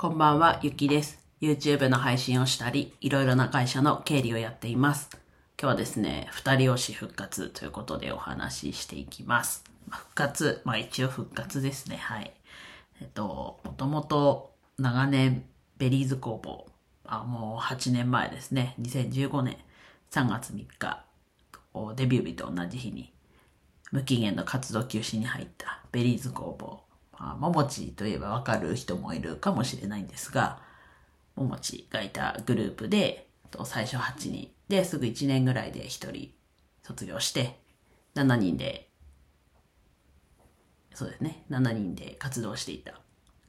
こんばんは、ゆきです。YouTube の配信をしたり、いろいろな会社の経理をやっています。今日はですね、二人推し復活ということでお話ししていきます。復活、まあ一応復活ですね、はい。えっと、もともと長年 Berryz工房、あもう8年前ですね、2015年3月3日、デビュー日と同じ日に無期限の活動休止に入った Berryz工房。あ、ももちといえばわかる人もいるかもしれないんですが、ももちがいたグループで、最初8人で、すぐ1年ぐらいで1人卒業して、7人で、そうですね、7人で活動していた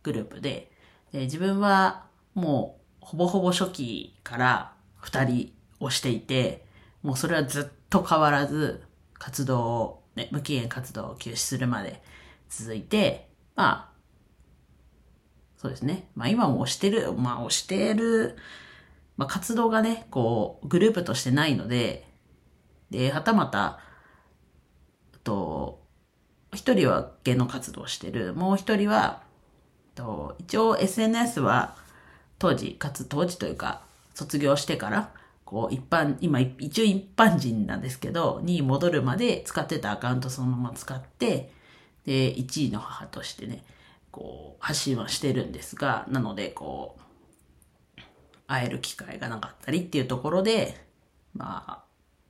グループで、で自分はもうほぼほぼ初期から2人をしていて、もうそれはずっと変わらず活動を、ね、無期限活動を休止するまで続いて、まあ、そうですね。まあ今も押してる、まあ押してる、まあ活動がね、こう、グループとしてないので、で、はたまた、と、一人は芸能活動してる、もう一人は、と、一応 SNS は当時、かつ当時というか、卒業してから、こう一般、今一応一般人なんですけど、に戻るまで使ってたアカウントそのまま使って、で、1位の母としてね、こう、発信はしてるんですが、なので、こう、会える機会がなかったりっていうところで、まあ、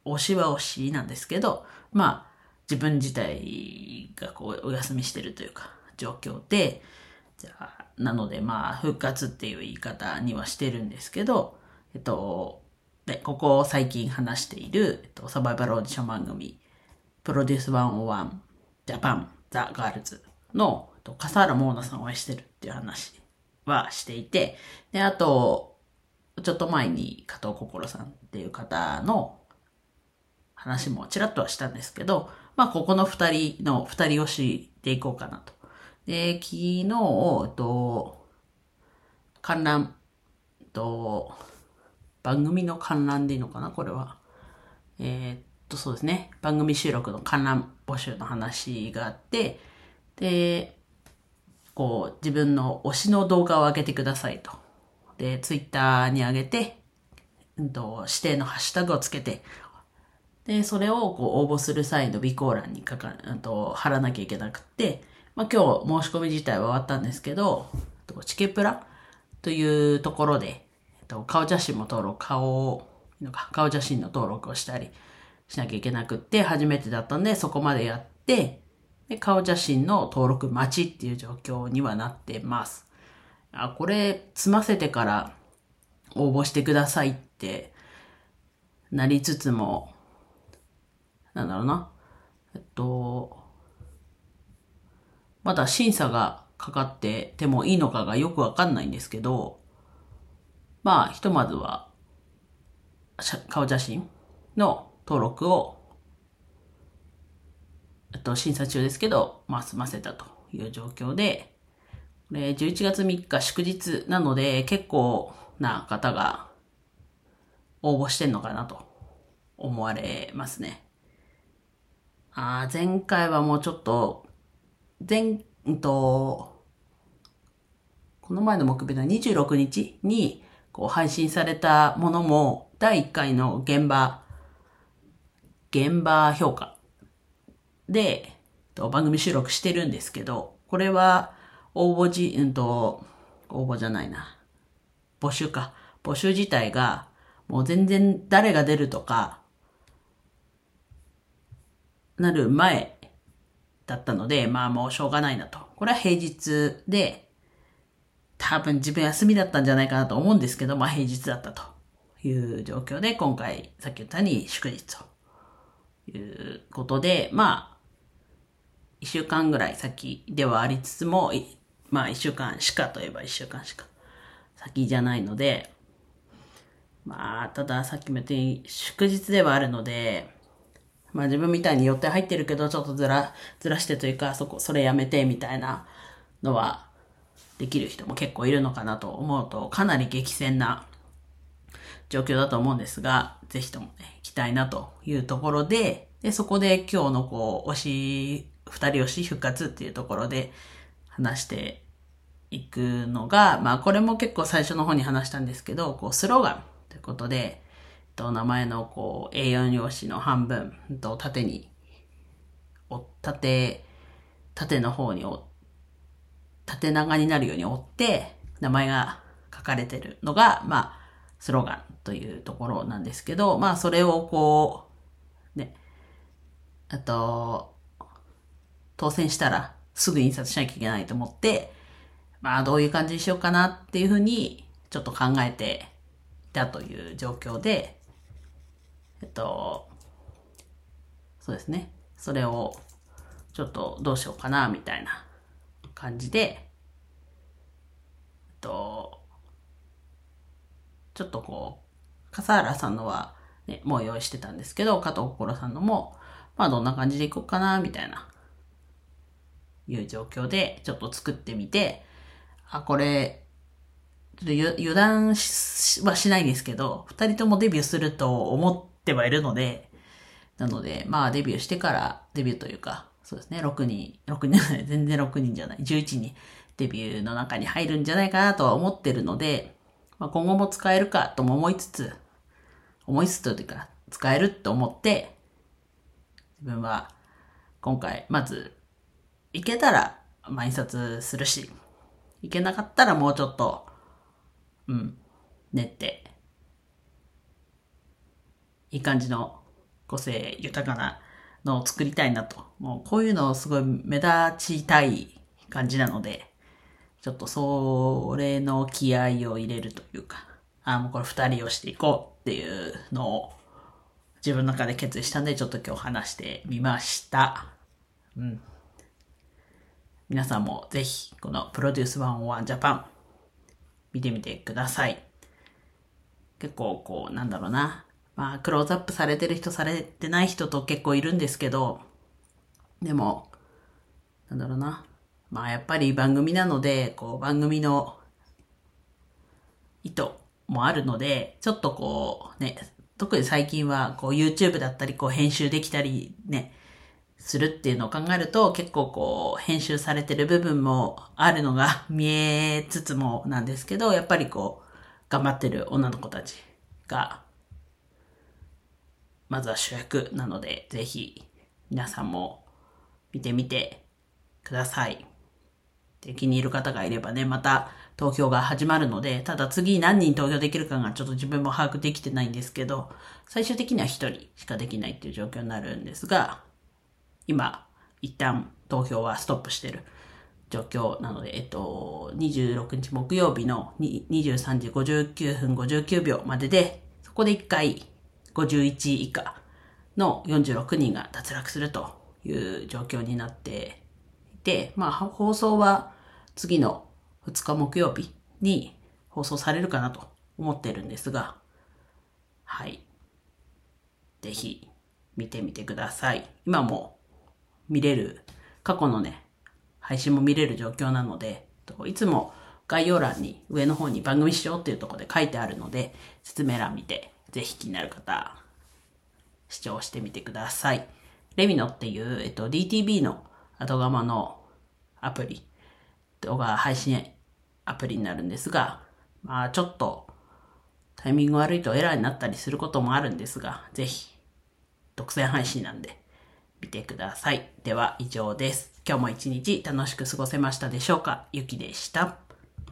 推しは推しなんですけど、まあ、自分自体がこう、お休みしてるというか、状況で、じゃあ、なのでまあ、復活っていう言い方にはしてるんですけど、えっと、で、ここ最近話している、えっと、サバイバルオーディション番組、 PRODUCE 101 JAPAN THE GIRLS の笠原桃奈さんを愛してるっていう話はしていて、で、あと、ちょっと前に加藤心さんっていう方の話もちらっとはしたんですけど、まあ、ここの二人の二人推しでいこうかなと。で、昨日、と、観覧、と、番組の観覧でいいのかなこれは。えー、と、そうですね。番組収録の観覧募集の話があって、で、こう、自分の推しの動画を上げてくださいと。で、ツイッターに上げて、うんと、指定のハッシュタグをつけて、で、それをこう応募する際の備考欄に書か、うんと、貼らなきゃいけなくて、まあ今日申し込み自体は終わったんですけど、チケプラというところで、顔写真も登録、顔を、顔写真の登録をしたりしなきゃいけなくって、初めてだったんで、そこまでやって、で、顔写真の登録待ちっていう状況にはなってます。あ、これ、済ませてから応募してくださいってなりつつも、なんだろうな。えっと、まだ審査がかかっててもいいのかがよくわかんないんですけど、まあ、ひとまずは、顔写真の登録をえっと、審査中ですけど、まあ、済ませたという状況で、で11月3日祝日なので、結構な方が応募してんのかなと思われますね。あ前回はもうちょっと、前、んと、この前の木曜日の26日にこう配信されたものも、第1回の現場、現場評価で、番組収録してるんですけど、これは応募じ、うんと、応募じゃないな。募集か。募集自体が、もう全然誰が出るとか、なる前だったので、まあもうしょうがないなと。これは平日で、多分自分休みだったんじゃないかなと思うんですけど、まあ平日だったという状況で、今回さっき言ったように祝日ということで、まあ、一週間ぐらい先ではありつつも、まあ一週間しかといえば一週間しか先じゃないので、まあ、たださっきも言ったように祝日ではあるので、まあ自分みたいに予定入ってるけど、ちょっとずら、ずらしてというか、そこ、それやめてみたいなのはできる人も結構いるのかなと思うと、かなり激戦な状況だと思うんですが、ぜひともね、行きたいなというところで、で、そこで今日のこう、推し、二人推し復活っていうところで話していくのが、まあこれも結構最初の方に話したんですけど、こうスローガンということで、と名前のこう A4 用紙の半分と縦に、縦、縦の方に縦長になるように折って、名前が書かれてるのが、まあ、スローガンというところなんですけど、まあそれをこう、ね、あと、当選したらすぐ印刷しなきゃいけないと思って、まあどういう感じにしようかなっていうふうにちょっと考えていたという状況で、えっと、そうですね。それをちょっとどうしようかなみたいな感じで、えっと、ちょっとこう、笠原さんのは、ね、もう用意してたんですけど、加藤心さんのも、まあどんな感じでいこうかな、みたいな、いう状況で、ちょっと作ってみて、あ、これ、ちょっと油断はしないですけど、二人ともデビューすると思ってはいるので、なので、まあデビューしてから、デビューというか、そうですね、6人、6人じゃない、全然6人じゃない、11人デビューの中に入るんじゃないかなとは思ってるので、まあ、今後も使えるかとも思いつつ、思いつつというか、使えると思って、自分は今回、まず、いけたら、まあ、印刷するし、いけなかったらもうちょっと、うん、練って、いい感じの個性豊かなのを作りたいなと。もうこういうのをすごい目立ちたい感じなので、ちょっとそれの気合を入れるというか、あ、もうこれ二人をしていこうっていうのを自分の中で決意したんで、ちょっと今日話してみました。うん。皆さんもぜひ、このプロデュース101ジャパン見てみてください。結構こう、なんだろうな。まあ、クローズアップされてる人、されてない人と結構いるんですけど、でも、なんだろうな。まあやっぱり番組なので、こう番組の意図もあるので、ちょっとこうね、特に最近はこう YouTube だったりこう編集できたりね、するっていうのを考えると結構こう編集されてる部分もあるのが 見えつつもなんですけど、やっぱりこう頑張ってる女の子たちがまずは主役なので、ぜひ皆さんも見てみてください。気に入る方がいればね、また投票が始まるので、ただ次何人投票できるかがちょっと自分も把握できてないんですけど、最終的には1人しかできないっていう状況になるんですが、今、一旦投票はストップしてる状況なので、えっと、26日木曜日の23時59分59秒までで、そこで1回51以下の46人が脱落するという状況になって、まあ、放送は次の2日木曜日に放送されるかなと思ってるんですが、はい。ぜひ見てみてください。今も見れる、過去のね、配信も見れる状況なので、いつも概要欄に上の方に番組視聴っていうところで書いてあるので、説明欄見て、ぜひ気になる方、視聴してみてください。レミノっていう、えっと、DTV の窓ガマのアプリ、動画配信アプリになるんですが、まあちょっとタイミング悪いとエラーになったりすることもあるんですが、ぜひ独占配信なんで見てください。では以上です。今日も一日楽しく過ごせましたでしょうか？ゆきでした。